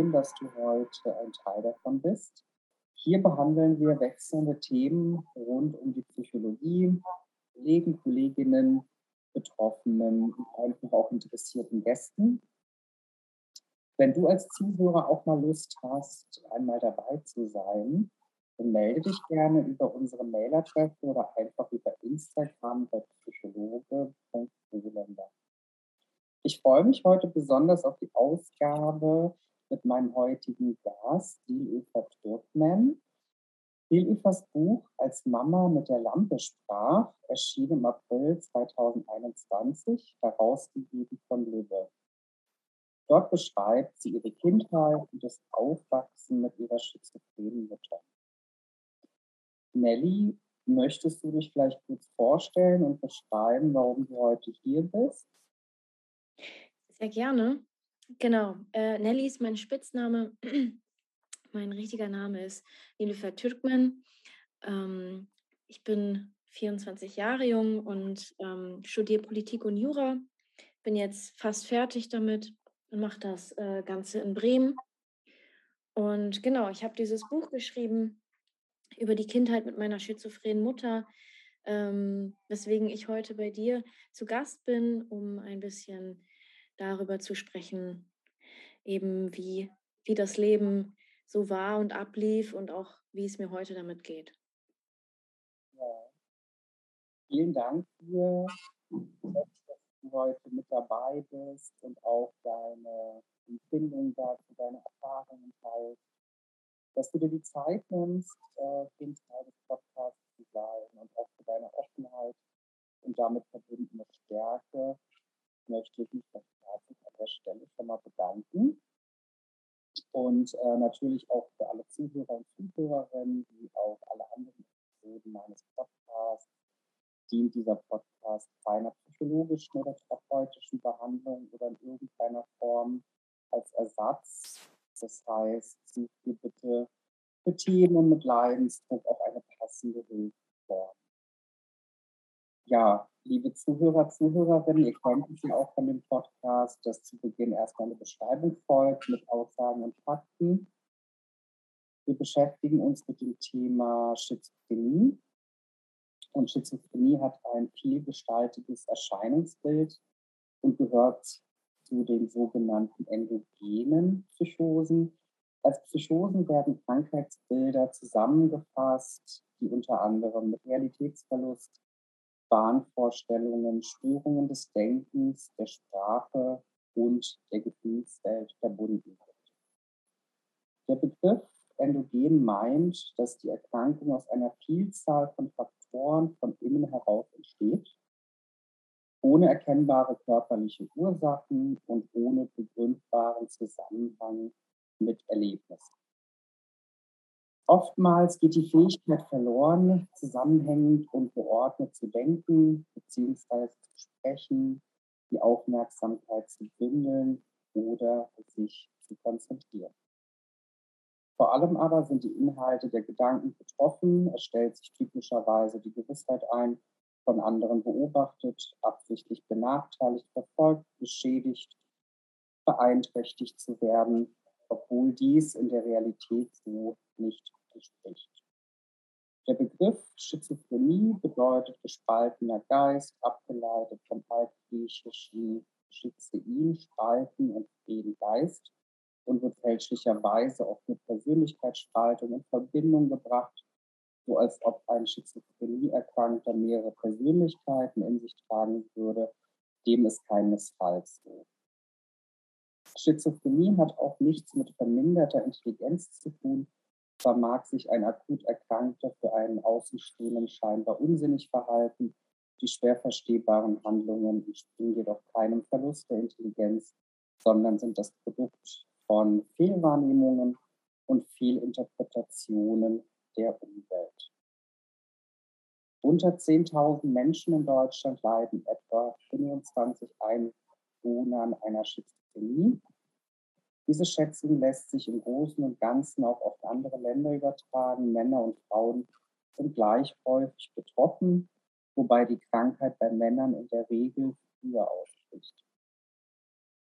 Schön, dass du heute ein Teil davon bist. Hier behandeln wir wechselnde Themen rund um die Psychologie, Kollegen, Kolleginnen, Betroffenen und einfach auch interessierten Gästen. Wenn du als Zuhörer auch mal Lust hast, einmal dabei zu sein, dann melde dich gerne über unsere Mailadresse oder einfach über Instagram bei psychologe.buländer. Ich freue mich heute besonders auf die Ausgabe mit meinem heutigen Gast, Dilöfer Türkman. Dilöfers Buch Als Mama mit der Lampe sprach erschien im April 2021, herausgegeben von Löwe. Dort beschreibt sie ihre Kindheit und das Aufwachsen mit ihrer schizophrenen Mutter. Nelly, möchtest du dich vielleicht kurz vorstellen und beschreiben, warum du heute hier bist? Sehr gerne. Genau. Äh, Nelly ist mein Spitzname. mein richtiger Name ist Nilüfer Türkmen. Ähm, ich bin 24 Jahre jung und ähm, studiere Politik und Jura. Bin jetzt fast fertig damit und mache das äh, Ganze in Bremen. Und genau, ich habe dieses Buch geschrieben, über die Kindheit mit meiner schizophrenen Mutter, ähm, weswegen ich heute bei dir zu Gast bin, um ein bisschen darüber zu sprechen, eben wie, wie das Leben so war und ablief und auch wie es mir heute damit geht. Ja. Vielen Dank dir, dass du heute mit dabei bist und auch deine Empfindungen dazu, deine Erfahrungen teilst dass du dir die Zeit nimmst, äh, den Teil des Podcasts zu sein und auch für deine Offenheit und damit verbundene Stärke möchte ich mich recht herzlich an der Stelle schon mal bedanken. Und äh, natürlich auch für alle Zuhörer und Zuhörerinnen, wie auch alle anderen Episoden meines Podcasts, dient dieser Podcast keiner psychologischen oder therapeutischen Behandlung oder in irgendeiner Form als Ersatz das heißt, such dir bitte für Themen mit Leidensdruck auch eine passende Hilfeform. Ja, liebe Zuhörer, Zuhörerinnen, ihr kennt es ja auch von dem Podcast, dass zu Beginn erstmal eine Beschreibung folgt mit Aussagen und Fakten. Wir beschäftigen uns mit dem Thema Schizophrenie. Und Schizophrenie hat ein vielgestaltiges Erscheinungsbild und gehört zu den sogenannten endogenen Psychosen. Als Psychosen werden Krankheitsbilder zusammengefasst, die unter anderem mit Realitätsverlust, Wahnvorstellungen, Störungen des Denkens, der Sprache und der Gefühlswelt verbunden sind. Der Begriff endogen meint, dass die Erkrankung aus einer Vielzahl von Faktoren von innen heraus entsteht ohne erkennbare körperliche Ursachen und ohne begründbaren Zusammenhang mit Erlebnissen. Oftmals geht die Fähigkeit verloren, zusammenhängend und geordnet zu denken bzw. zu sprechen, die Aufmerksamkeit zu bündeln oder sich zu konzentrieren. Vor allem aber sind die Inhalte der Gedanken betroffen, es stellt sich typischerweise die Gewissheit ein, von anderen beobachtet, absichtlich benachteiligt, verfolgt, beschädigt, beeinträchtigt zu werden, obwohl dies in der Realität so nicht entspricht. Der Begriff Schizophrenie bedeutet gespaltener Geist, abgeleitet vom altgriechischen Schizein, Spalten und Frieden Geist und wird fälschlicherweise auch mit Persönlichkeitsspaltung in Verbindung gebracht so als ob ein Schizophrenie-Erkrankter mehrere Persönlichkeiten in sich tragen würde. Dem ist keinesfalls so. Schizophrenie hat auch nichts mit verminderter Intelligenz zu tun. Zwar mag sich ein akut Erkrankter für einen Außenstehenden scheinbar unsinnig verhalten, die schwer verstehbaren Handlungen entspringen jedoch keinem Verlust der Intelligenz, sondern sind das Produkt von Fehlwahrnehmungen und Fehlinterpretationen der Umwelt. Unter 10.000 Menschen in Deutschland leiden etwa 25 Einwohner einer Schizophrenie. Diese Schätzung lässt sich im Großen und Ganzen auch auf andere Länder übertragen. Männer und Frauen sind gleich häufig betroffen, wobei die Krankheit bei Männern in der Regel früher ausbricht.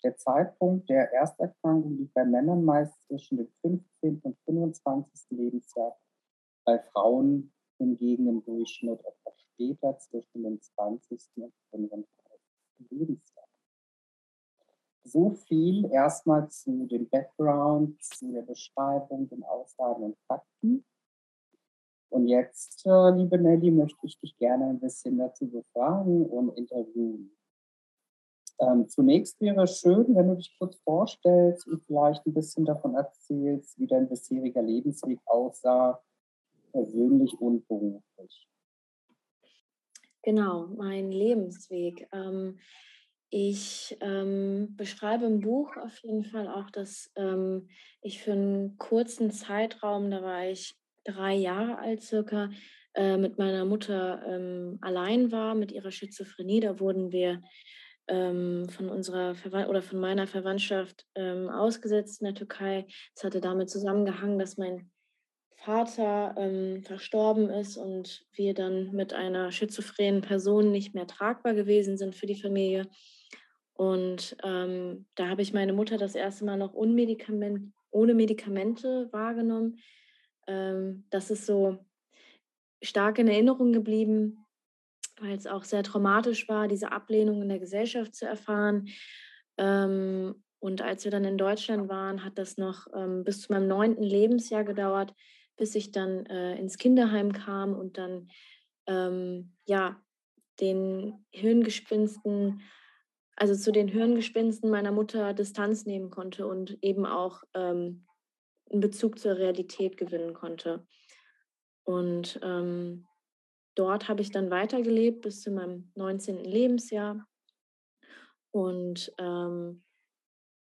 Der Zeitpunkt der Ersterkrankung liegt bei Männern meist zwischen dem 15. und 25. Lebensjahr, bei Frauen hingegen im Durchschnitt etwas später zwischen dem 20. und 35. Lebensjahr. So viel erstmal zu dem Background, zu der Beschreibung, den Aussagen und Fakten. Und jetzt, äh, liebe Nelly, möchte ich dich gerne ein bisschen dazu befragen und interviewen. Ähm, zunächst wäre es schön, wenn du dich kurz vorstellst und vielleicht ein bisschen davon erzählst, wie dein bisheriger Lebensweg aussah, persönlich und beruflich. Genau, mein Lebensweg. Ähm, ich ähm, beschreibe im Buch auf jeden Fall auch, dass ähm, ich für einen kurzen Zeitraum, da war ich drei Jahre alt circa, äh, mit meiner Mutter ähm, allein war mit ihrer Schizophrenie. Da wurden wir ähm, von unserer Verwand oder von meiner Verwandtschaft ähm, ausgesetzt in der Türkei. Es hatte damit zusammengehangen, dass mein Vater ähm, verstorben ist und wir dann mit einer schizophrenen Person nicht mehr tragbar gewesen sind für die Familie. Und ähm, da habe ich meine Mutter das erste Mal noch unmedikament, ohne Medikamente wahrgenommen. Ähm, das ist so stark in Erinnerung geblieben, weil es auch sehr traumatisch war, diese Ablehnung in der Gesellschaft zu erfahren. Ähm, und als wir dann in Deutschland waren, hat das noch ähm, bis zu meinem neunten Lebensjahr gedauert, bis ich dann äh, ins Kinderheim kam und dann ähm, ja den Hirngespinsten, also zu den Hirngespinsten meiner Mutter Distanz nehmen konnte und eben auch ähm, einen Bezug zur Realität gewinnen konnte. Und ähm, dort habe ich dann weitergelebt bis zu meinem 19. Lebensjahr. Und ähm,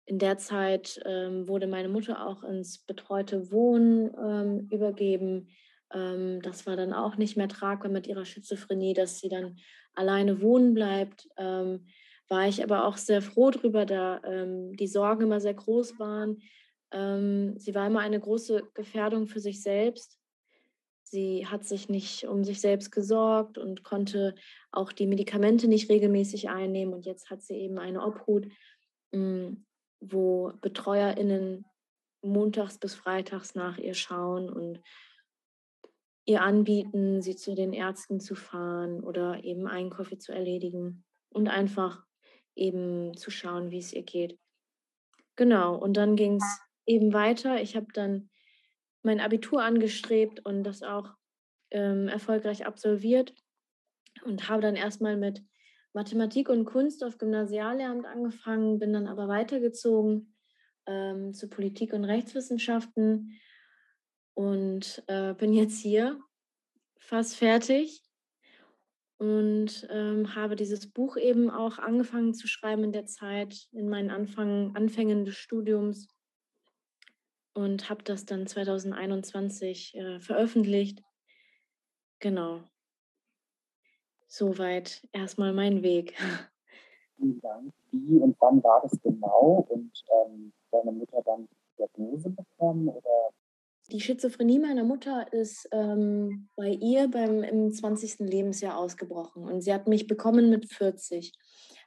in der Zeit ähm, wurde meine Mutter auch ins betreute Wohnen ähm, übergeben. Ähm, das war dann auch nicht mehr tragbar mit ihrer Schizophrenie, dass sie dann alleine wohnen bleibt. Ähm, war ich aber auch sehr froh darüber, da ähm, die Sorgen immer sehr groß waren. Ähm, sie war immer eine große Gefährdung für sich selbst. Sie hat sich nicht um sich selbst gesorgt und konnte auch die Medikamente nicht regelmäßig einnehmen. Und jetzt hat sie eben eine Obhut mm, wo BetreuerInnen montags bis freitags nach ihr schauen und ihr anbieten, sie zu den Ärzten zu fahren oder eben Einkäufe zu erledigen und einfach eben zu schauen, wie es ihr geht. Genau, und dann ging es eben weiter. Ich habe dann mein Abitur angestrebt und das auch ähm, erfolgreich absolviert und habe dann erstmal mit Mathematik und Kunst auf Gymnasiallehramt angefangen, bin dann aber weitergezogen ähm, zu Politik und Rechtswissenschaften und äh, bin jetzt hier fast fertig und ähm, habe dieses Buch eben auch angefangen zu schreiben in der Zeit, in meinen Anfang, Anfängen des Studiums und habe das dann 2021 äh, veröffentlicht. Genau. Soweit erstmal mein Weg. Vielen Dank. Wie und wann war das genau? Und ähm, deine Mutter dann Diagnose bekommen oder? Die Schizophrenie meiner Mutter ist ähm, bei ihr beim, im 20. Lebensjahr ausgebrochen und sie hat mich bekommen mit 40.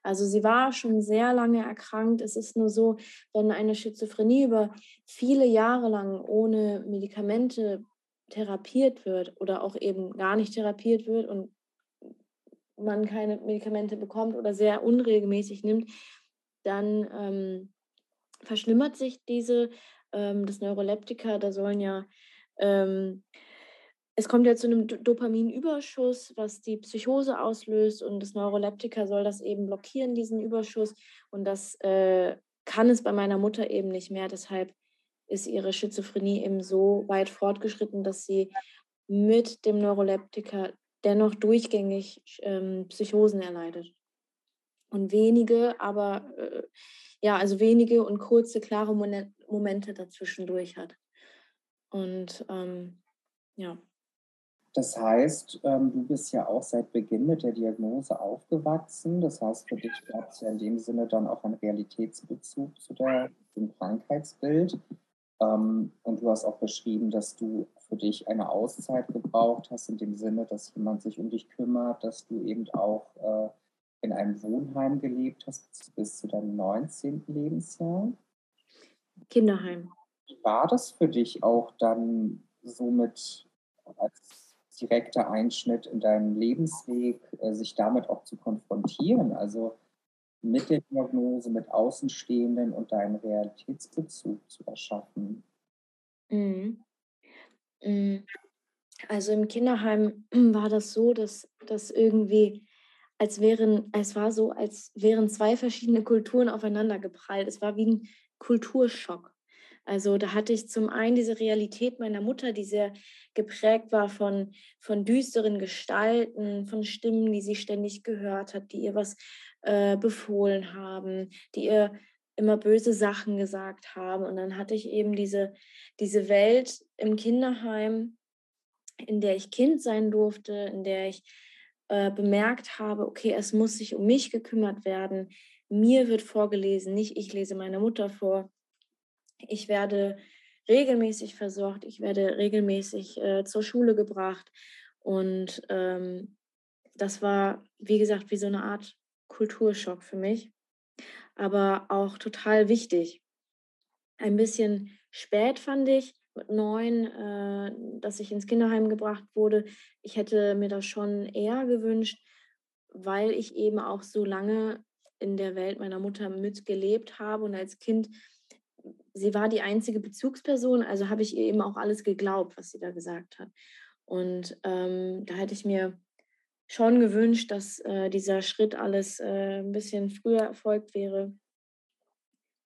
Also sie war schon sehr lange erkrankt. Es ist nur so, wenn eine Schizophrenie über viele Jahre lang ohne Medikamente therapiert wird oder auch eben gar nicht therapiert wird und man keine Medikamente bekommt oder sehr unregelmäßig nimmt, dann ähm, verschlimmert sich diese, ähm, das Neuroleptika, da sollen ja, ähm, es kommt ja zu einem Dopaminüberschuss, was die Psychose auslöst und das Neuroleptika soll das eben blockieren, diesen Überschuss und das äh, kann es bei meiner Mutter eben nicht mehr, deshalb ist ihre Schizophrenie eben so weit fortgeschritten, dass sie mit dem Neuroleptika dennoch durchgängig ähm, Psychosen erleidet. Und wenige, aber äh, ja, also wenige und kurze, klare Momente dazwischendurch hat. Und ähm, ja. Das heißt, ähm, du bist ja auch seit Beginn mit der Diagnose aufgewachsen. Das heißt, für dich gab es ja in dem Sinne dann auch einen Realitätsbezug zu der, dem Krankheitsbild. Ähm, und du hast auch beschrieben, dass du für dich eine Auszeit gebraucht hast, in dem Sinne, dass jemand sich um dich kümmert, dass du eben auch äh, in einem Wohnheim gelebt hast bis zu deinem 19. Lebensjahr. Kinderheim. War das für dich auch dann somit als direkter Einschnitt in deinem Lebensweg, äh, sich damit auch zu konfrontieren? Also mit der Diagnose, mit Außenstehenden und deinen Realitätsbezug zu erschaffen? Mhm. Mhm. Also im Kinderheim war das so, dass das irgendwie, als wären, es war so, als wären zwei verschiedene Kulturen aufeinander geprallt. Es war wie ein Kulturschock. Also da hatte ich zum einen diese Realität meiner Mutter, die sehr geprägt war von, von düsteren Gestalten, von Stimmen, die sie ständig gehört hat, die ihr was äh, befohlen haben, die ihr immer böse Sachen gesagt haben. Und dann hatte ich eben diese, diese Welt im Kinderheim, in der ich Kind sein durfte, in der ich äh, bemerkt habe, okay, es muss sich um mich gekümmert werden. Mir wird vorgelesen, nicht ich lese meiner Mutter vor. Ich werde regelmäßig versorgt, ich werde regelmäßig äh, zur Schule gebracht. Und ähm, das war, wie gesagt, wie so eine Art Kulturschock für mich, aber auch total wichtig. Ein bisschen spät fand ich, mit neun, äh, dass ich ins Kinderheim gebracht wurde. Ich hätte mir das schon eher gewünscht, weil ich eben auch so lange in der Welt meiner Mutter mitgelebt habe und als Kind, sie war die einzige Bezugsperson, also habe ich ihr eben auch alles geglaubt, was sie da gesagt hat. Und ähm, da hätte ich mir schon gewünscht, dass äh, dieser Schritt alles äh, ein bisschen früher erfolgt wäre.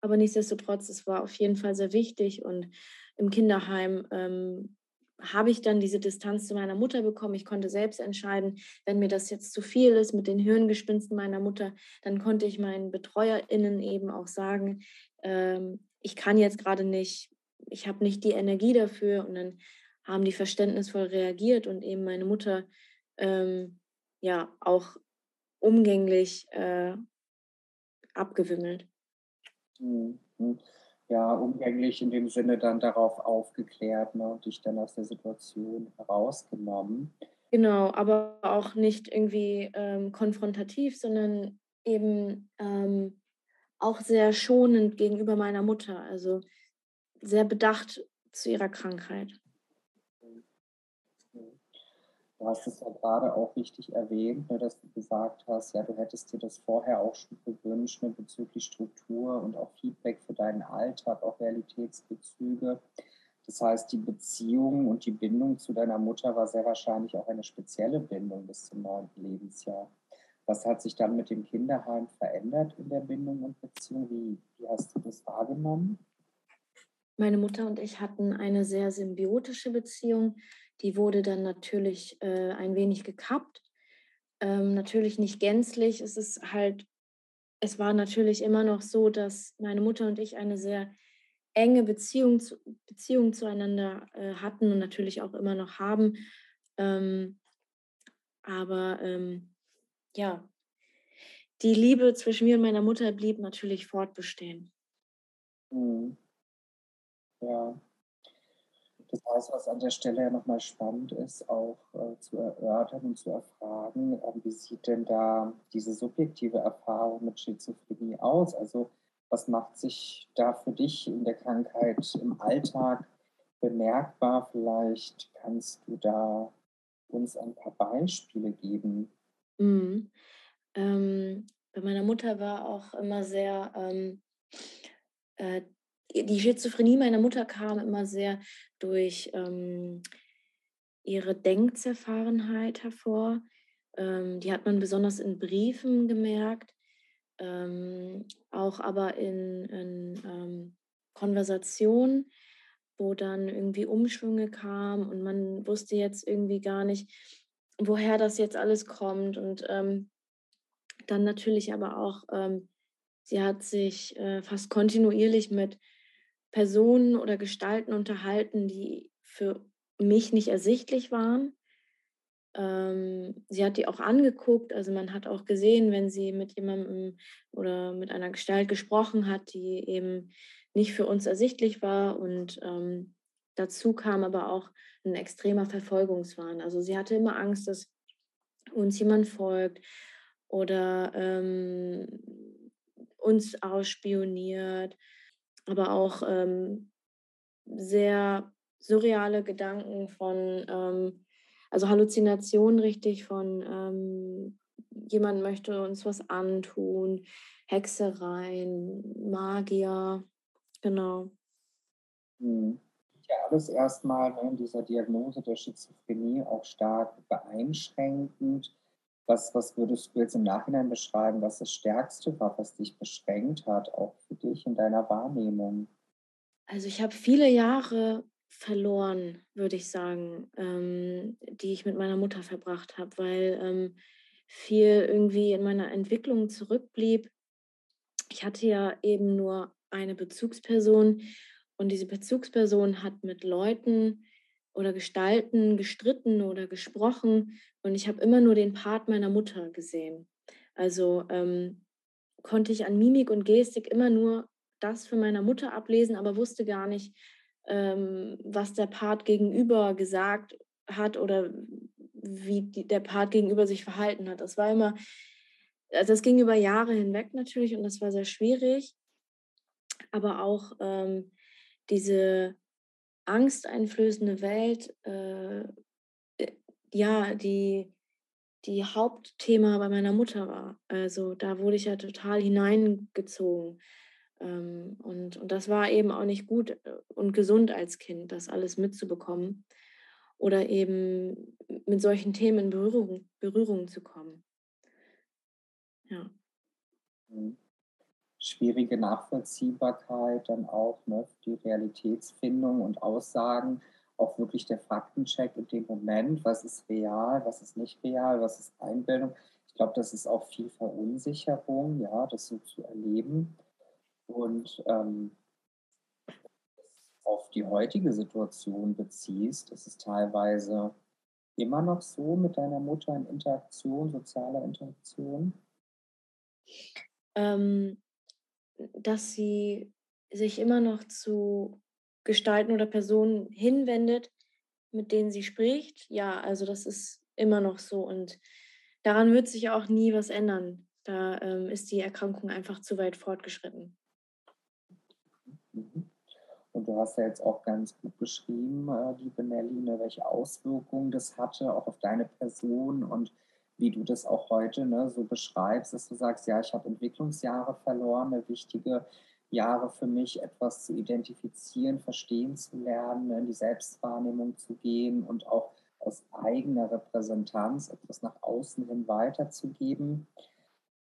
Aber nichtsdestotrotz, es war auf jeden Fall sehr wichtig und im Kinderheim ähm, habe ich dann diese Distanz zu meiner Mutter bekommen. Ich konnte selbst entscheiden, wenn mir das jetzt zu viel ist mit den Hirngespinsten meiner Mutter, dann konnte ich meinen BetreuerInnen eben auch sagen, ähm, ich kann jetzt gerade nicht, ich habe nicht die Energie dafür. Und dann haben die verständnisvoll reagiert und eben meine Mutter ähm, ja auch umgänglich äh, abgewimmelt. Mhm ja, umgänglich in dem Sinne dann darauf aufgeklärt ne, und dich dann aus der Situation herausgenommen. Genau, aber auch nicht irgendwie ähm, konfrontativ, sondern eben ähm, auch sehr schonend gegenüber meiner Mutter, also sehr bedacht zu ihrer Krankheit. Du hast es ja gerade auch richtig erwähnt, ne, dass du gesagt hast, ja, du hättest dir das vorher auch schon gewünscht ne, bezüglich Struktur und auch Feedback für deinen Alltag, auch Realitätsbezüge. Das heißt, die Beziehung und die Bindung zu deiner Mutter war sehr wahrscheinlich auch eine spezielle Bindung bis zum neunten Lebensjahr. Was hat sich dann mit dem Kinderheim verändert in der Bindung und Beziehung? Wie, wie hast du das wahrgenommen? Meine Mutter und ich hatten eine sehr symbiotische Beziehung. Die wurde dann natürlich äh, ein wenig gekappt. Ähm, natürlich nicht gänzlich. Es ist halt, es war natürlich immer noch so, dass meine Mutter und ich eine sehr enge Beziehung, zu, Beziehung zueinander äh, hatten und natürlich auch immer noch haben. Ähm, aber ähm, ja, die Liebe zwischen mir und meiner Mutter blieb natürlich fortbestehen. Mhm. Ja. Das heißt, was an der Stelle ja nochmal spannend ist, auch äh, zu erörtern und zu erfragen, äh, wie sieht denn da diese subjektive Erfahrung mit Schizophrenie aus? Also was macht sich da für dich in der Krankheit im Alltag bemerkbar? Vielleicht kannst du da uns ein paar Beispiele geben. Mhm. Ähm, bei meiner Mutter war auch immer sehr ähm, äh, die Schizophrenie meiner Mutter kam immer sehr durch ähm, ihre Denkzerfahrenheit hervor. Ähm, die hat man besonders in Briefen gemerkt, ähm, auch aber in, in ähm, Konversationen, wo dann irgendwie Umschwünge kamen und man wusste jetzt irgendwie gar nicht, woher das jetzt alles kommt. Und ähm, dann natürlich aber auch, ähm, sie hat sich äh, fast kontinuierlich mit Personen oder Gestalten unterhalten, die für mich nicht ersichtlich waren. Ähm, sie hat die auch angeguckt, also man hat auch gesehen, wenn sie mit jemandem oder mit einer Gestalt gesprochen hat, die eben nicht für uns ersichtlich war. Und ähm, dazu kam aber auch ein extremer Verfolgungswahn. Also sie hatte immer Angst, dass uns jemand folgt. oder ähm, uns ausspioniert, aber auch ähm, sehr surreale Gedanken von, ähm, also Halluzinationen richtig von, ähm, jemand möchte uns was antun, Hexereien, Magier, genau. Mhm. Ja, alles erstmal ne, in dieser Diagnose der Schizophrenie auch stark beeinschränkend. Was, was würdest du jetzt im Nachhinein beschreiben, was das Stärkste war, was dich beschränkt hat, auch für dich in deiner Wahrnehmung? Also ich habe viele Jahre verloren, würde ich sagen, ähm, die ich mit meiner Mutter verbracht habe, weil ähm, viel irgendwie in meiner Entwicklung zurückblieb. Ich hatte ja eben nur eine Bezugsperson und diese Bezugsperson hat mit Leuten oder Gestalten gestritten oder gesprochen und ich habe immer nur den Part meiner Mutter gesehen. Also ähm, konnte ich an Mimik und Gestik immer nur das für meiner Mutter ablesen, aber wusste gar nicht, ähm, was der Part gegenüber gesagt hat oder wie die, der Part gegenüber sich verhalten hat. Das war immer, also das ging über Jahre hinweg natürlich und das war sehr schwierig. Aber auch ähm, diese angsteinflößende Welt, äh, äh, ja, die, die Hauptthema bei meiner Mutter war. Also da wurde ich ja total hineingezogen. Ähm, und, und das war eben auch nicht gut äh, und gesund als Kind, das alles mitzubekommen oder eben mit solchen Themen in Berührung, Berührung zu kommen. Ja. Mhm. Schwierige Nachvollziehbarkeit dann auch, ne, die Realitätsfindung und Aussagen, auch wirklich der Faktencheck in dem Moment, was ist real, was ist nicht real, was ist Einbildung. Ich glaube, das ist auch viel Verunsicherung, ja, das so zu erleben. Und ähm, auf die heutige Situation beziehst, ist es teilweise immer noch so mit deiner Mutter in Interaktion, sozialer Interaktion? Ähm, dass sie sich immer noch zu Gestalten oder Personen hinwendet, mit denen sie spricht. Ja, also das ist immer noch so und daran wird sich auch nie was ändern. Da ähm, ist die Erkrankung einfach zu weit fortgeschritten. Mhm. Und du hast ja jetzt auch ganz gut beschrieben, äh, liebe Nelly, ne, welche Auswirkungen das hatte, auch auf deine Person und wie du das auch heute ne, so beschreibst, dass du sagst, ja, ich habe Entwicklungsjahre verloren, eine wichtige Jahre für mich, etwas zu identifizieren, verstehen zu lernen, ne, in die Selbstwahrnehmung zu gehen und auch aus eigener Repräsentanz etwas nach außen hin weiterzugeben.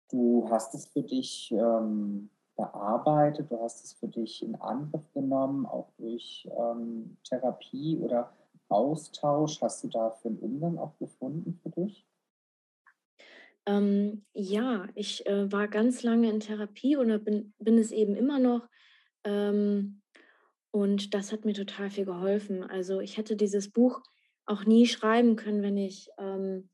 Du hast es für dich ähm, bearbeitet, du hast es für dich in Angriff genommen, auch durch ähm, Therapie oder Austausch. Hast du dafür einen Umgang auch gefunden für dich? Ähm, ja, ich äh, war ganz lange in Therapie oder bin, bin es eben immer noch. Ähm, und das hat mir total viel geholfen. Also ich hätte dieses Buch auch nie schreiben können, wenn ich ähm,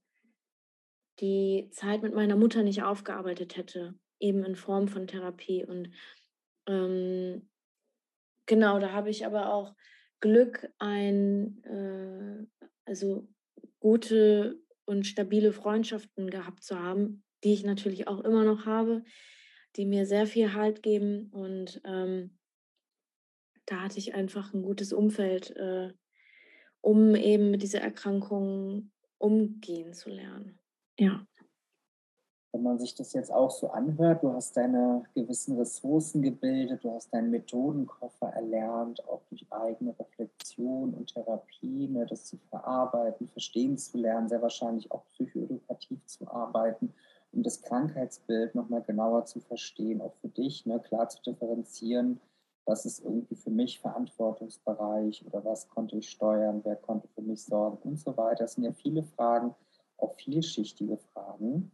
die Zeit mit meiner Mutter nicht aufgearbeitet hätte, eben in Form von Therapie. Und ähm, genau, da habe ich aber auch Glück, ein, äh, also gute und stabile Freundschaften gehabt zu haben, die ich natürlich auch immer noch habe, die mir sehr viel Halt geben. Und ähm, da hatte ich einfach ein gutes Umfeld, äh, um eben mit dieser Erkrankung umgehen zu lernen. Ja. Wenn man sich das jetzt auch so anhört, du hast deine gewissen Ressourcen gebildet, du hast deinen Methodenkoffer erlernt, auch durch eigene Reflexion und Therapie, ne, das zu verarbeiten, verstehen zu lernen, sehr wahrscheinlich auch psychoedukativ zu arbeiten, um das Krankheitsbild nochmal genauer zu verstehen, auch für dich, ne, klar zu differenzieren, was ist irgendwie für mich Verantwortungsbereich oder was konnte ich steuern, wer konnte für mich sorgen und so weiter. Das sind ja viele Fragen, auch vielschichtige Fragen.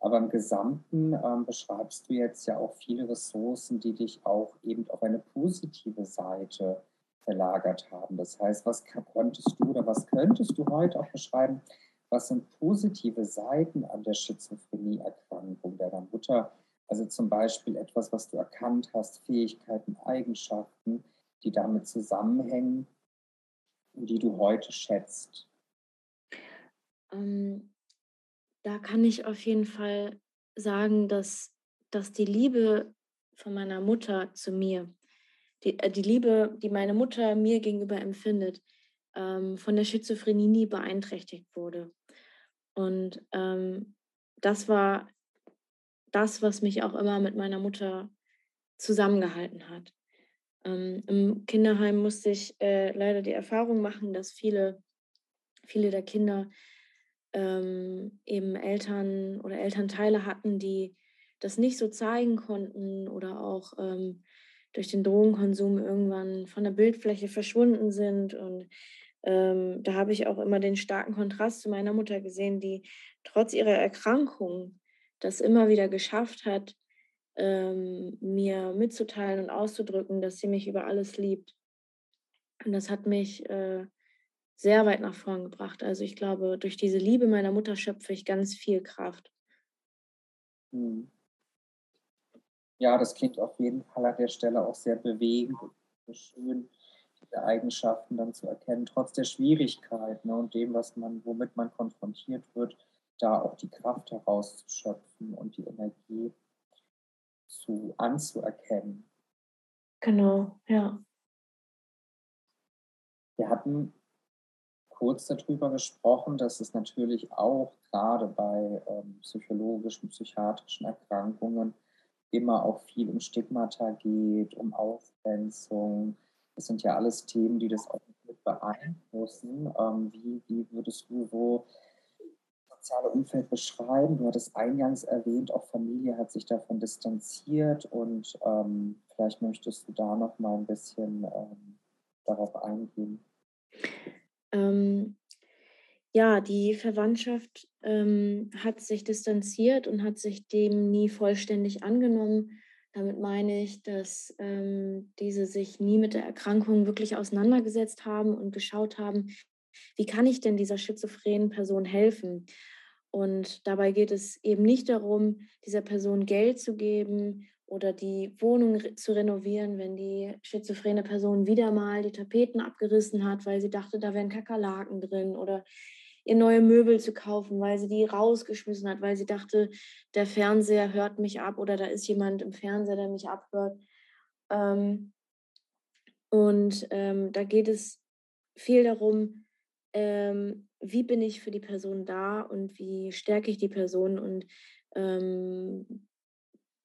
Aber im Gesamten ähm, beschreibst du jetzt ja auch viele Ressourcen, die dich auch eben auf eine positive Seite verlagert haben. Das heißt, was konntest du oder was könntest du heute auch beschreiben, was sind positive Seiten an der Schizophrenieerkrankung deiner Mutter? Also zum Beispiel etwas, was du erkannt hast, Fähigkeiten, Eigenschaften, die damit zusammenhängen und die du heute schätzt. Ähm, da kann ich auf jeden Fall sagen, dass, dass die Liebe von meiner Mutter zu mir, die, äh, die Liebe, die meine Mutter mir gegenüber empfindet, ähm, von der Schizophrenie nie beeinträchtigt wurde. Und ähm, das war das, was mich auch immer mit meiner Mutter zusammengehalten hat. Ähm, Im Kinderheim musste ich äh, leider die Erfahrung machen, dass viele, viele der Kinder ähm, eben Eltern oder Elternteile hatten, die das nicht so zeigen konnten oder auch ähm, durch den Drogenkonsum irgendwann von der Bildfläche verschwunden sind. Und ähm, da habe ich auch immer den starken Kontrast zu meiner Mutter gesehen, die trotz ihrer Erkrankung das immer wieder geschafft hat, ähm, mir mitzuteilen und auszudrücken, dass sie mich über alles liebt. Und das hat mich äh, sehr weit nach vorn gebracht. Also ich glaube, durch diese Liebe meiner Mutter schöpfe ich ganz viel Kraft. Hm. Ja, das klingt auf jeden Fall an der Stelle auch sehr bewegend und schön, diese Eigenschaften dann zu erkennen, trotz der Schwierigkeit ne, und dem, was man, womit man konfrontiert wird, da auch die Kraft herauszuschöpfen und die Energie zu anzuerkennen. Genau, ja. Wir hatten kurz darüber gesprochen, dass es natürlich auch gerade bei ähm, psychologischen, psychiatrischen Erkrankungen immer auch viel um Stigmata geht, um Ausgrenzung. Das sind ja alles Themen, die das auch mit beeinflussen. Ähm, wie, wie würdest du so soziale Umfeld beschreiben? Du hattest eingangs erwähnt, auch Familie hat sich davon distanziert und ähm, vielleicht möchtest du da noch mal ein bisschen ähm, darauf eingehen. Ähm, ja, die Verwandtschaft ähm, hat sich distanziert und hat sich dem nie vollständig angenommen. Damit meine ich, dass ähm, diese sich nie mit der Erkrankung wirklich auseinandergesetzt haben und geschaut haben, wie kann ich denn dieser schizophrenen Person helfen? Und dabei geht es eben nicht darum, dieser Person Geld zu geben oder die Wohnung zu renovieren, wenn die schizophrene Person wieder mal die Tapeten abgerissen hat, weil sie dachte, da wären Kakerlaken drin oder ihr neue Möbel zu kaufen, weil sie die rausgeschmissen hat, weil sie dachte, der Fernseher hört mich ab oder da ist jemand im Fernseher, der mich abhört. Ähm, und ähm, da geht es viel darum, ähm, wie bin ich für die Person da und wie stärke ich die Person und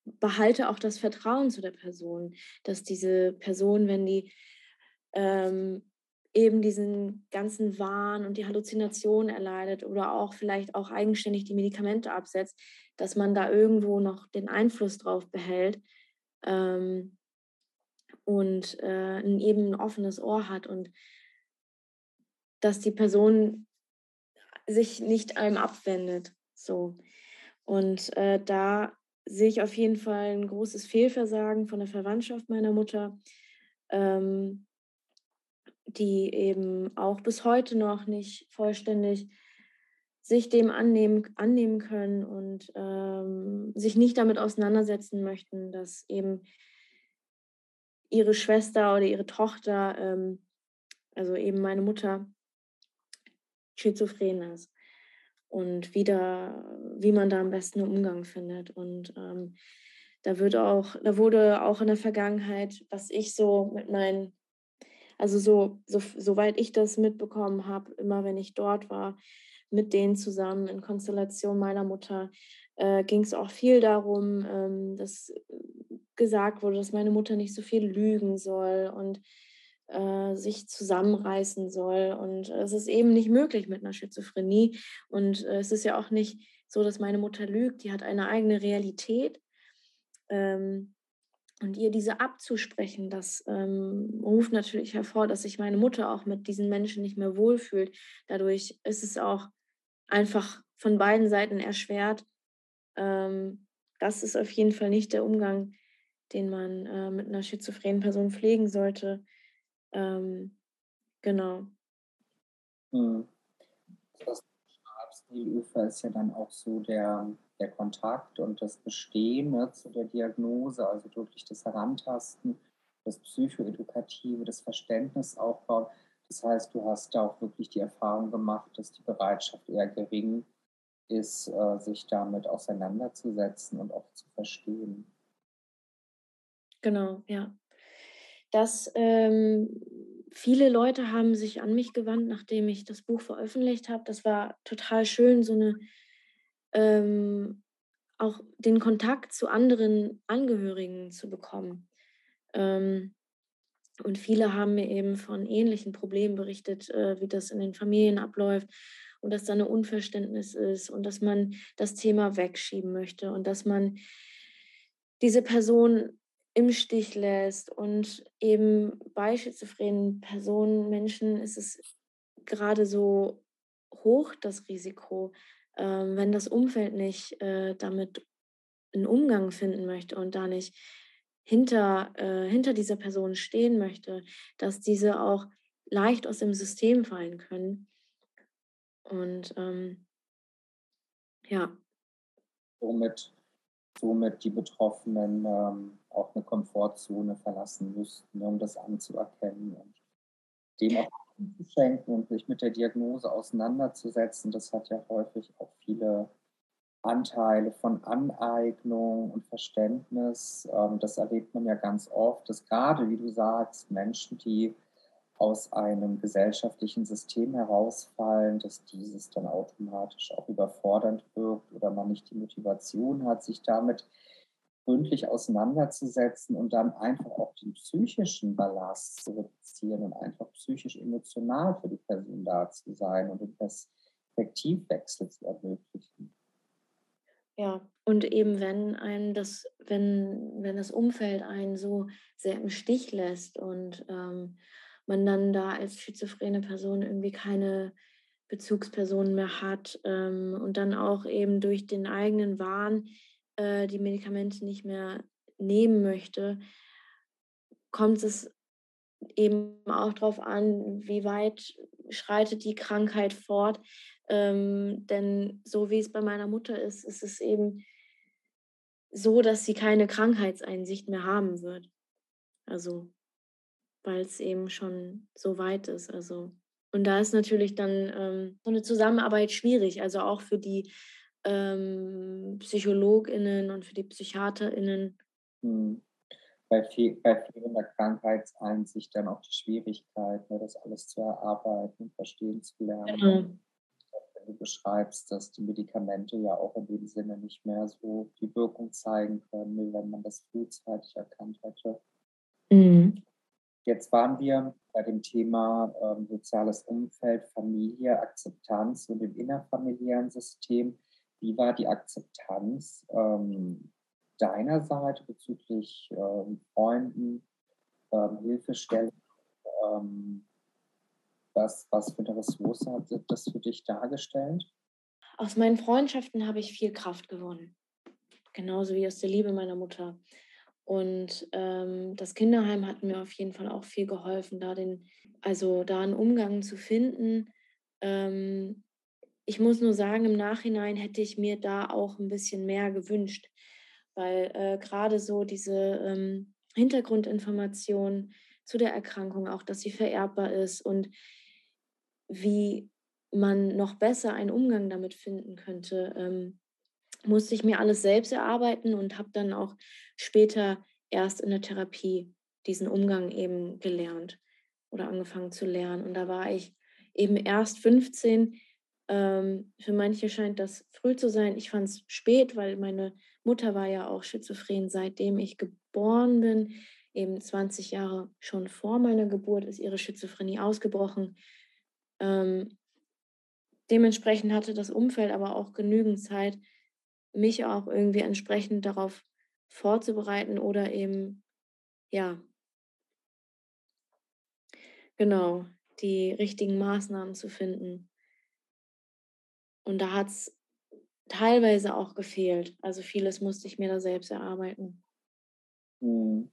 behalte auch das Vertrauen zu der Person, dass diese Person, wenn die ähm, eben diesen ganzen Wahn und die Halluzination erleidet oder auch vielleicht auch eigenständig die Medikamente absetzt, dass man da irgendwo noch den Einfluss drauf behält ähm, und äh, eben ein offenes Ohr hat und dass die Person sich nicht einem abwendet. So. Und äh, da sehe ich auf jeden Fall ein großes Fehlversagen von der Verwandtschaft meiner Mutter, ähm, die eben auch bis heute noch nicht vollständig sich dem annehmen, annehmen können und ähm, sich nicht damit auseinandersetzen möchten, dass eben ihre Schwester oder ihre Tochter, ähm, also eben meine Mutter, schizophren ist und wie, da, wie man da am besten einen Umgang findet. Und ähm, da wird auch, da wurde auch in der Vergangenheit, was ich so mit meinen, also so, so soweit ich das mitbekommen habe, immer wenn ich dort war, mit denen zusammen in Konstellation meiner Mutter, äh, ging es auch viel darum, ähm, dass gesagt wurde, dass meine Mutter nicht so viel lügen soll und äh, sich zusammenreißen soll. Und es ist eben nicht möglich mit einer Schizophrenie. Und äh, es ist ja auch nicht so, dass meine Mutter lügt. Die hat eine eigene Realität. Ähm, und ihr diese abzusprechen, das ähm, ruft natürlich hervor, dass sich meine Mutter auch mit diesen Menschen nicht mehr wohlfühlt. Dadurch ist es auch einfach von beiden Seiten erschwert. Ähm, das ist auf jeden Fall nicht der Umgang, den man äh, mit einer schizophrenen Person pflegen sollte. Ähm, genau. Hm. Das Ufer ist ja dann auch so der, der Kontakt und das Bestehen ne, zu der Diagnose, also wirklich das Herantasten, das Psychoedukative, das Verständnis aufbauen. Das heißt, du hast da auch wirklich die Erfahrung gemacht, dass die Bereitschaft eher gering ist, äh, sich damit auseinanderzusetzen und auch zu verstehen. Genau, ja. Das, ähm, viele Leute haben sich an mich gewandt, nachdem ich das Buch veröffentlicht habe. Das war total schön, so eine ähm, auch den Kontakt zu anderen Angehörigen zu bekommen. Ähm, und viele haben mir eben von ähnlichen Problemen berichtet, äh, wie das in den Familien abläuft und dass da eine Unverständnis ist und dass man das Thema wegschieben möchte und dass man diese Person im Stich lässt. Und eben bei schizophrenen Personen, Menschen ist es gerade so hoch, das Risiko, äh, wenn das Umfeld nicht äh, damit einen Umgang finden möchte und da nicht hinter, äh, hinter dieser Person stehen möchte, dass diese auch leicht aus dem System fallen können. Und ähm, ja. Somit, somit die Betroffenen ähm, auch eine Komfortzone verlassen müssten, um das anzuerkennen und dem auch zu schenken und sich mit der Diagnose auseinanderzusetzen. Das hat ja häufig auch viele Anteile von Aneignung und Verständnis. Ähm, das erlebt man ja ganz oft, dass gerade, wie du sagst, Menschen, die aus einem gesellschaftlichen System herausfallen, dass dieses dann automatisch auch überfordernd wirkt oder man nicht die Motivation hat, sich damit gründlich auseinanderzusetzen und dann einfach auch den psychischen Ballast zu reduzieren und einfach psychisch-emotional für die Person da zu sein und den Perspektivwechsel zu ermöglichen. Ja, und eben wenn einem das, wenn, wenn das Umfeld einen so sehr im Stich lässt und ähm, man dann da als schizophrene Person irgendwie keine Bezugspersonen mehr hat ähm, und dann auch eben durch den eigenen Wahn äh, die Medikamente nicht mehr nehmen möchte, kommt es eben auch darauf an, wie weit schreitet die Krankheit fort. Ähm, denn so wie es bei meiner Mutter ist, ist es eben so, dass sie keine Krankheitseinsicht mehr haben wird. Also, weil es eben schon so weit ist. Also, und da ist natürlich dann ähm, so eine Zusammenarbeit schwierig, also auch für die ähm, PsychologInnen und für die PsychiaterInnen. Hm. Bei, viel, bei fehlender Krankheitseinsicht dann auch die Schwierigkeit, ne, das alles zu erarbeiten verstehen zu lernen. Genau. Wenn du beschreibst, dass die Medikamente ja auch in dem Sinne nicht mehr so die Wirkung zeigen können, wie wenn man das frühzeitig erkannt hätte. Mhm. Jetzt waren wir bei dem Thema ähm, soziales Umfeld, Familie, Akzeptanz und dem innerfamiliären System. Wie war die Akzeptanz ähm, deiner Seite bezüglich ähm, Freunden, ähm, Hilfestellen? Ähm, was, was für eine Ressource hat das für dich dargestellt? Aus meinen Freundschaften habe ich viel Kraft gewonnen. Genauso wie aus der Liebe meiner Mutter. Und ähm, das Kinderheim hat mir auf jeden Fall auch viel geholfen, da den, also da einen Umgang zu finden, ähm, ich muss nur sagen, im Nachhinein hätte ich mir da auch ein bisschen mehr gewünscht, weil äh, gerade so diese ähm, Hintergrundinformation zu der Erkrankung, auch dass sie vererbbar ist und wie man noch besser einen Umgang damit finden könnte, ähm, musste ich mir alles selbst erarbeiten und habe dann auch später erst in der Therapie diesen Umgang eben gelernt oder angefangen zu lernen. Und da war ich eben erst 15, ähm, für manche scheint das früh zu sein. Ich fand es spät, weil meine Mutter war ja auch schizophren, seitdem ich geboren bin. Eben 20 Jahre schon vor meiner Geburt ist ihre Schizophrenie ausgebrochen. Ähm, dementsprechend hatte das Umfeld aber auch genügend Zeit, mich auch irgendwie entsprechend darauf vorzubereiten oder eben, ja, genau, die richtigen Maßnahmen zu finden. Und da hat es teilweise auch gefehlt. Also vieles musste ich mir da selbst erarbeiten. Mhm.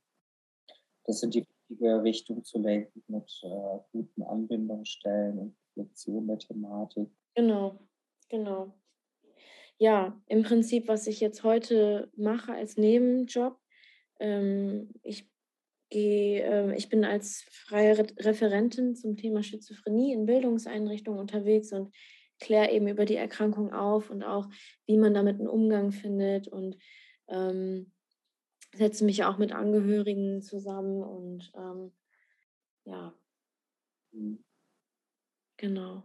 Das sind die richtige Richtung zu lenken mit äh, guten Anbindungsstellen und Reflexion der Thematik. Genau, genau. Ja, im Prinzip, was ich jetzt heute mache als Nebenjob, ähm, ich gehe, äh, ich bin als freie Referentin zum Thema Schizophrenie in Bildungseinrichtungen unterwegs und kläre eben über die Erkrankung auf und auch, wie man damit einen Umgang findet und ähm, setze mich auch mit Angehörigen zusammen und ähm, ja, genau.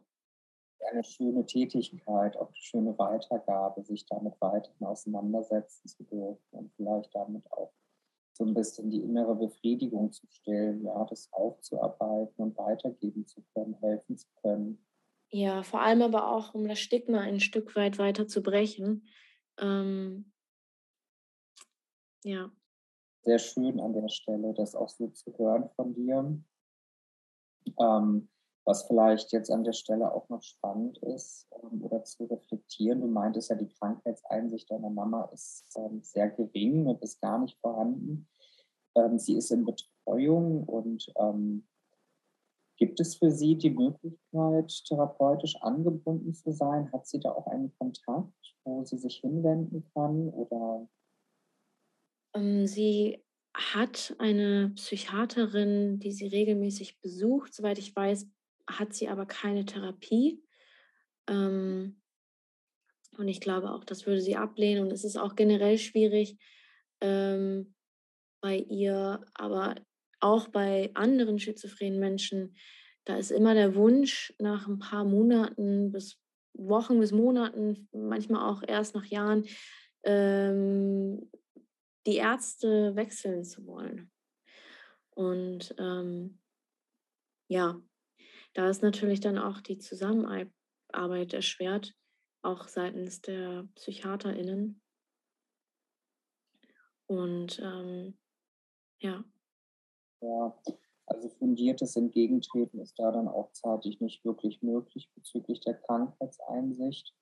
Eine schöne Tätigkeit, auch eine schöne Weitergabe, sich damit weiterhin auseinandersetzen zu dürfen und vielleicht damit auch so ein bisschen die innere Befriedigung zu stellen, ja, das aufzuarbeiten und weitergeben zu können, helfen zu können. Ja, vor allem aber auch, um das Stigma ein Stück weit weiter zu brechen. Ähm, ja. Sehr schön an der Stelle, das auch so zu hören von dir. Ähm, was vielleicht jetzt an der Stelle auch noch spannend ist ähm, oder zu reflektieren, du meintest ja, die Krankheitseinsicht deiner Mama ist ähm, sehr gering und ist gar nicht vorhanden. Ähm, sie ist in Betreuung und ähm, gibt es für sie die Möglichkeit, therapeutisch angebunden zu sein? Hat sie da auch einen Kontakt, wo sie sich hinwenden kann oder? Ähm, sie hat eine Psychiaterin, die sie regelmäßig besucht. Soweit ich weiß, hat sie aber keine Therapie. Ähm, und ich glaube auch, das würde sie ablehnen. Und es ist auch generell schwierig ähm, bei ihr, aber auch bei anderen schizophrenen Menschen. Da ist immer der Wunsch, nach ein paar Monaten bis Wochen bis Monaten, manchmal auch erst nach Jahren, ähm, die Ärzte wechseln zu wollen. Und ähm, ja, da ist natürlich dann auch die Zusammenarbeit erschwert, auch seitens der PsychiaterInnen. Und ähm, ja. Ja, also fundiertes Entgegentreten ist da dann auch zeitlich nicht wirklich möglich bezüglich der Krankheitseinsicht.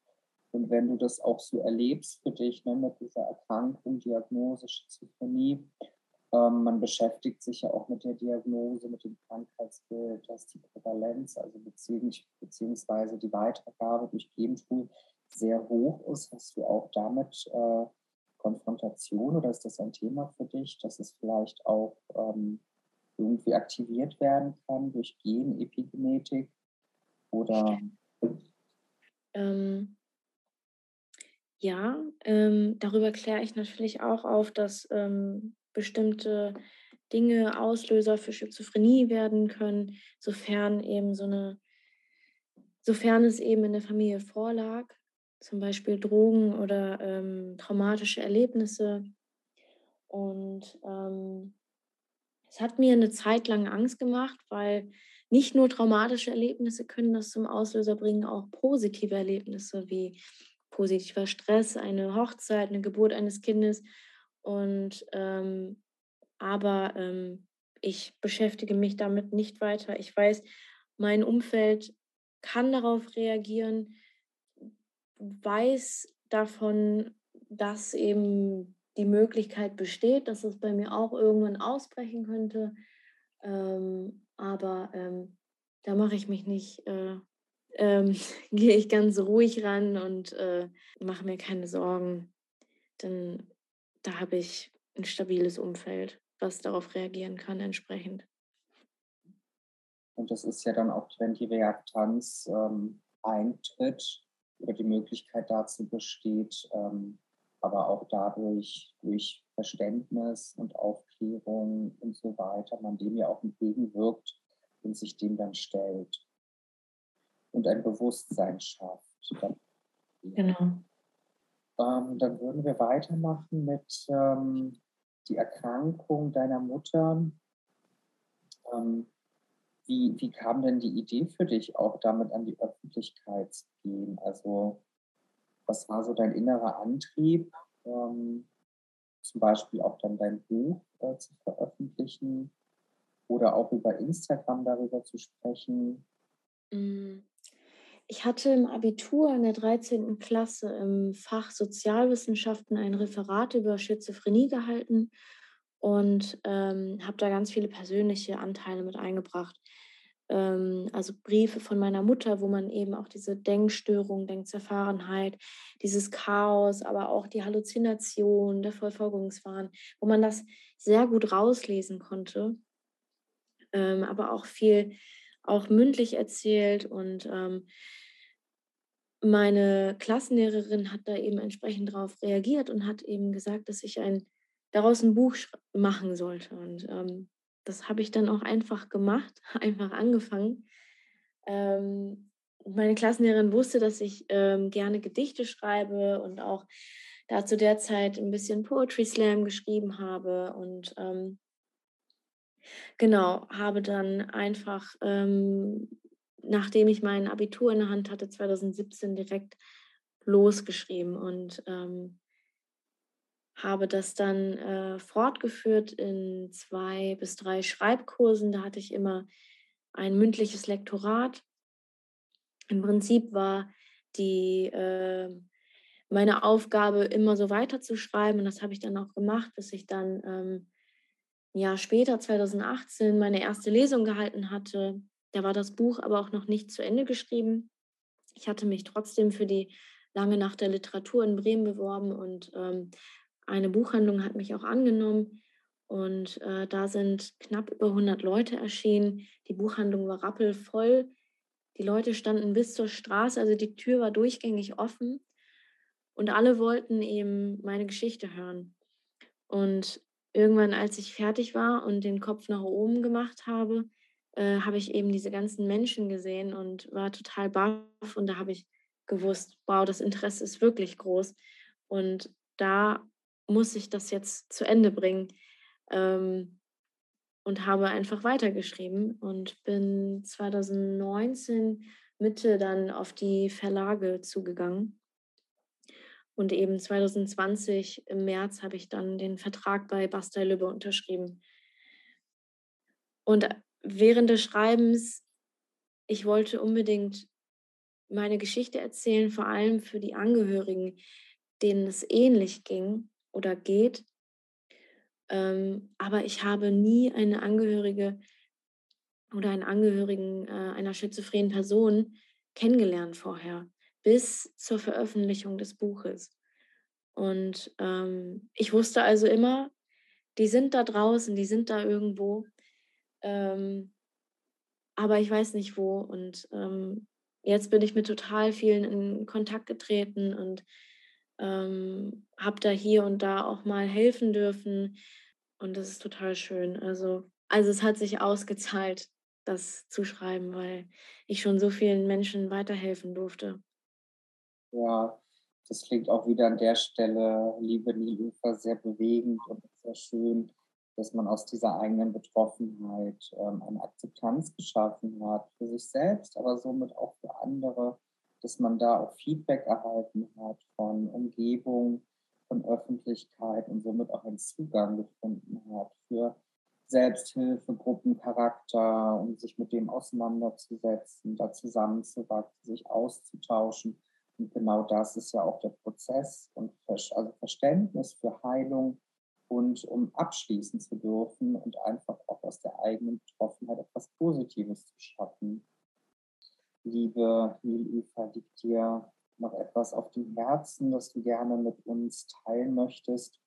Und wenn du das auch so erlebst für dich ne, mit dieser Erkrankung, Diagnose, Schizophrenie, ähm, man beschäftigt sich ja auch mit der Diagnose, mit dem Krankheitsbild, dass die Prävalenz, also beziehungs beziehungsweise die Weitergabe durch Genpool sehr hoch ist. Hast du auch damit äh, Konfrontation oder ist das ein Thema für dich, dass es vielleicht auch ähm, irgendwie aktiviert werden kann durch Genepigenetik oder? Ähm, ja, ähm, darüber kläre ich natürlich auch auf, dass ähm, bestimmte Dinge Auslöser für Schizophrenie werden können, sofern eben so eine, sofern es eben in der Familie vorlag, zum Beispiel Drogen oder ähm, traumatische Erlebnisse. Und ähm, es hat mir eine Zeit lang Angst gemacht, weil nicht nur traumatische Erlebnisse können das zum Auslöser bringen, auch positive Erlebnisse wie positiver Stress, eine Hochzeit, eine Geburt eines Kindes und ähm, aber ähm, ich beschäftige mich damit nicht weiter. Ich weiß, mein Umfeld kann darauf reagieren, weiß davon, dass eben die Möglichkeit besteht, dass es bei mir auch irgendwann ausbrechen könnte. Ähm, aber ähm, da mache ich mich nicht, äh, ähm, gehe ich ganz ruhig ran und äh, mache mir keine Sorgen. Denn da habe ich ein stabiles Umfeld, was darauf reagieren kann entsprechend. Und das ist ja dann auch, wenn die Reaktanz ähm, eintritt oder die Möglichkeit dazu besteht, ähm, aber auch dadurch durch Verständnis und Aufklärung und so weiter, man dem ja auch entgegenwirkt und sich dem dann stellt und ein Bewusstsein schafft. Genau. Ähm, dann würden wir weitermachen mit ähm, die Erkrankung deiner Mutter. Ähm, wie, wie kam denn die Idee für dich, auch damit an die Öffentlichkeit zu gehen? Also, was war so dein innerer Antrieb, ähm, zum Beispiel auch dann dein Buch äh, zu veröffentlichen oder auch über Instagram darüber zu sprechen? Mm. Ich hatte im Abitur in der 13. Klasse im Fach Sozialwissenschaften ein Referat über Schizophrenie gehalten und ähm, habe da ganz viele persönliche Anteile mit eingebracht. Ähm, also Briefe von meiner Mutter, wo man eben auch diese Denkstörung, Denkzerfahrenheit, dieses Chaos, aber auch die Halluzination, der Vollfolgungswahn, wo man das sehr gut rauslesen konnte, ähm, aber auch viel auch mündlich erzählt und ähm, meine Klassenlehrerin hat da eben entsprechend darauf reagiert und hat eben gesagt, dass ich ein, daraus ein Buch machen sollte. Und ähm, das habe ich dann auch einfach gemacht, einfach angefangen. Ähm, meine Klassenlehrerin wusste, dass ich ähm, gerne Gedichte schreibe und auch da zu der Zeit ein bisschen Poetry Slam geschrieben habe und ähm, genau, habe dann einfach, ähm, nachdem ich mein Abitur in der Hand hatte, 2017 direkt losgeschrieben und ähm, habe das dann äh, fortgeführt in zwei bis drei Schreibkursen. Da hatte ich immer ein mündliches Lektorat. Im Prinzip war die äh, meine Aufgabe, immer so weiterzuschreiben. Und das habe ich dann auch gemacht, bis ich dann ähm, Jahr später, 2018, meine erste Lesung gehalten hatte. Da war das Buch aber auch noch nicht zu Ende geschrieben. Ich hatte mich trotzdem für die lange Nacht der Literatur in Bremen beworben und ähm, eine Buchhandlung hat mich auch angenommen. Und äh, da sind knapp über 100 Leute erschienen. Die Buchhandlung war rappelvoll. Die Leute standen bis zur Straße, also die Tür war durchgängig offen. Und alle wollten eben meine Geschichte hören. Und irgendwann, als ich fertig war und den Kopf nach oben gemacht habe, äh, habe ich eben diese ganzen Menschen gesehen und war total baff. Und da habe ich gewusst, wow, das Interesse ist wirklich groß. Und da muss ich das jetzt zu Ende bringen. Ähm, und habe einfach weitergeschrieben und bin 2019 Mitte dann auf die Verlage zugegangen und eben 2020 im März habe ich dann den Vertrag bei Bastei Lübbe unterschrieben. Und während des Schreibens, ich wollte unbedingt meine Geschichte erzählen, vor allem für die Angehörigen, denen es ähnlich ging oder geht. Ähm, aber ich habe nie eine Angehörige oder einen Angehörigen äh, einer schizophrenen Person kennengelernt vorher bis zur Veröffentlichung des Buches. Und ähm, ich wusste also immer, die sind da draußen, die sind da irgendwo, ähm, aber ich weiß nicht wo. Und ähm, jetzt bin ich mit total vielen in Kontakt getreten und ähm, habe da hier und da auch mal helfen dürfen. Und das ist total schön. Also, also es hat sich ausgezahlt, das zu schreiben, weil ich schon so vielen Menschen weiterhelfen durfte. Ja, das klingt auch wieder an der Stelle, liebe Nilufer, sehr bewegend und sehr schön, dass man aus dieser eigenen Betroffenheit ähm, eine Akzeptanz geschaffen hat für sich selbst, aber somit auch für andere, dass man da auch Feedback erhalten hat von Umgebung, von Öffentlichkeit und somit auch einen Zugang gefunden hat für Selbsthilfegruppen, Charakter, um sich mit dem auseinanderzusetzen, da zusammenzuwachsen, sich auszutauschen und genau das ist ja auch der Prozess und also Verständnis für Heilung und um abschließen zu dürfen und einfach auch aus der eigenen Betroffenheit etwas Positives zu schaffen. Liebe Nilüfer, liegt dir noch etwas auf dem Herzen, das du gerne mit uns teilen möchtest?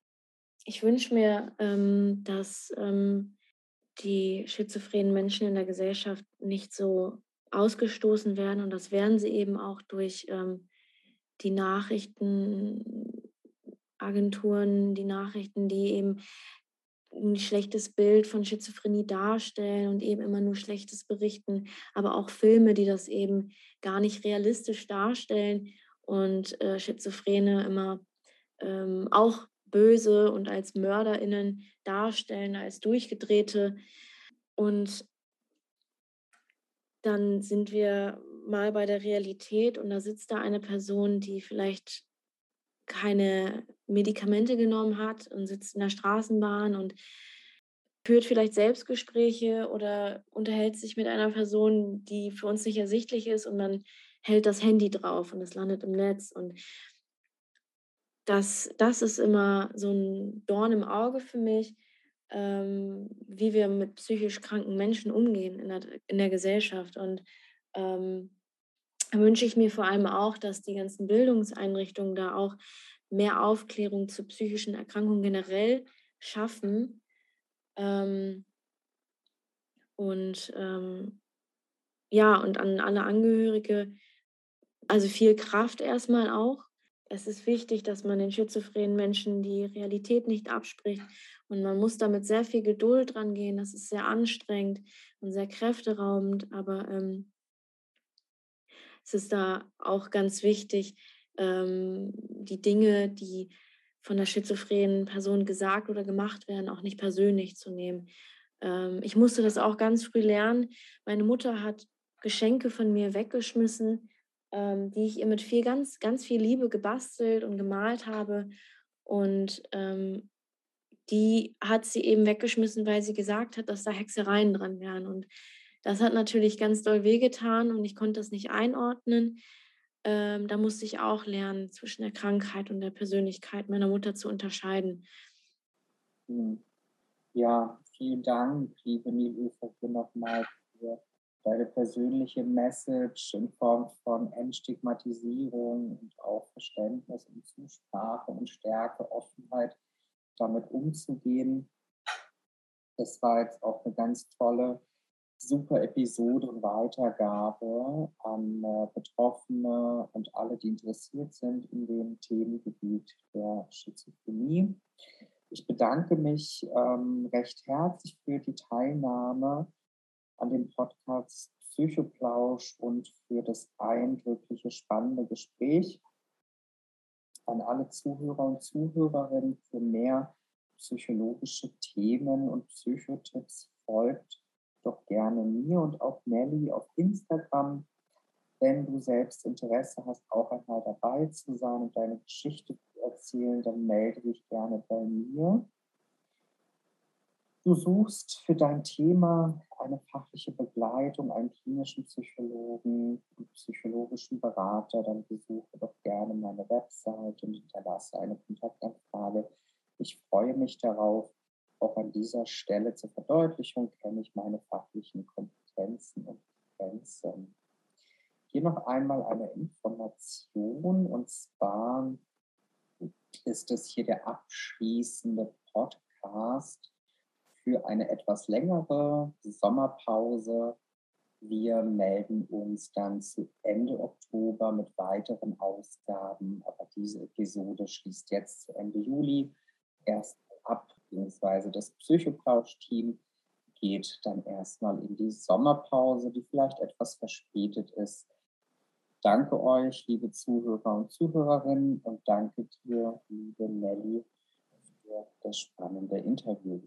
Ich wünsche mir, ähm, dass ähm, die schizophrenen Menschen in der Gesellschaft nicht so ausgestoßen werden und das werden sie eben auch durch ähm, die Nachrichtenagenturen, die Nachrichten, die eben ein schlechtes Bild von Schizophrenie darstellen und eben immer nur Schlechtes berichten, aber auch Filme, die das eben gar nicht realistisch darstellen und äh, Schizophrene immer ähm, auch böse und als MörderInnen darstellen, als durchgedrehte. Und dann sind wir mal bei der Realität und da sitzt da eine Person, die vielleicht keine Medikamente genommen hat und sitzt in der Straßenbahn und führt vielleicht Selbstgespräche oder unterhält sich mit einer Person, die für uns nicht ersichtlich ist und man hält das Handy drauf und es landet im Netz und das, das ist immer so ein Dorn im Auge für mich, ähm, wie wir mit psychisch kranken Menschen umgehen in der, in der Gesellschaft. Und ähm, wünsche ich mir vor allem auch, dass die ganzen Bildungseinrichtungen da auch mehr Aufklärung zu psychischen Erkrankungen generell schaffen. Ähm, und ähm, ja, und an alle Angehörige, Also viel Kraft erstmal auch. Es ist wichtig, dass man den schizophrenen Menschen die Realität nicht abspricht. Und man muss damit sehr viel Geduld dran gehen. Das ist sehr anstrengend und sehr kräfteraubend. Aber ähm, es ist da auch ganz wichtig, ähm, die Dinge, die von der schizophrenen Person gesagt oder gemacht werden, auch nicht persönlich zu nehmen. Ähm, ich musste das auch ganz früh lernen. Meine Mutter hat Geschenke von mir weggeschmissen, ähm, die ich ihr mit viel, ganz, ganz viel Liebe gebastelt und gemalt habe. Und ähm, die hat sie eben weggeschmissen, weil sie gesagt hat, dass da Hexereien dran wären. Und das hat natürlich ganz doll wehgetan und ich konnte das nicht einordnen. Ähm, da musste ich auch lernen, zwischen der Krankheit und der Persönlichkeit meiner Mutter zu unterscheiden. Hm. Ja, vielen Dank, liebe Nilufer, für nochmal für deine persönliche Message in Form von Entstigmatisierung und auch Verständnis und Zusprache und Stärke, Offenheit, damit umzugehen. Das war jetzt auch eine ganz tolle, super Episode und Weitergabe an äh, Betroffene und alle, die interessiert sind in dem Themengebiet der Schizophrenie. Ich bedanke mich ähm, recht herzlich für die Teilnahme an dem Podcast Psychoplausch und für das eindrückliche, spannende Gespräch. An alle Zuhörer und Zuhörerinnen für mehr psychologische Themen und Psychotipps folgt doch gerne mir und auch Nelly auf Instagram. Wenn du selbst Interesse hast, auch einmal dabei zu sein und deine Geschichte zu erzählen, dann melde dich gerne bei mir. Du suchst für dein Thema eine fachliche Begleitung, einen klinischen Psychologen, einen psychologischen Berater, dann besuche doch gerne meine Website und hinterlasse eine Kontaktanfrage. Ich freue mich darauf. Auch an dieser Stelle zur Verdeutlichung kenne ich meine fachlichen Kompetenzen und Grenzen. Hier noch einmal eine Information und zwar ist es hier der abschließende Podcast für eine etwas längere Sommerpause. Wir melden uns dann zu Ende Oktober mit weiteren Ausgaben, aber diese Episode schließt jetzt zu Ende Juli erst ab, beziehungsweise das Psychoplausch-Team geht dann erstmal in die Sommerpause, die vielleicht etwas verspätet ist. Danke euch, liebe Zuhörer und Zuhörerinnen, und danke dir, liebe Nelly, für das spannende Interview.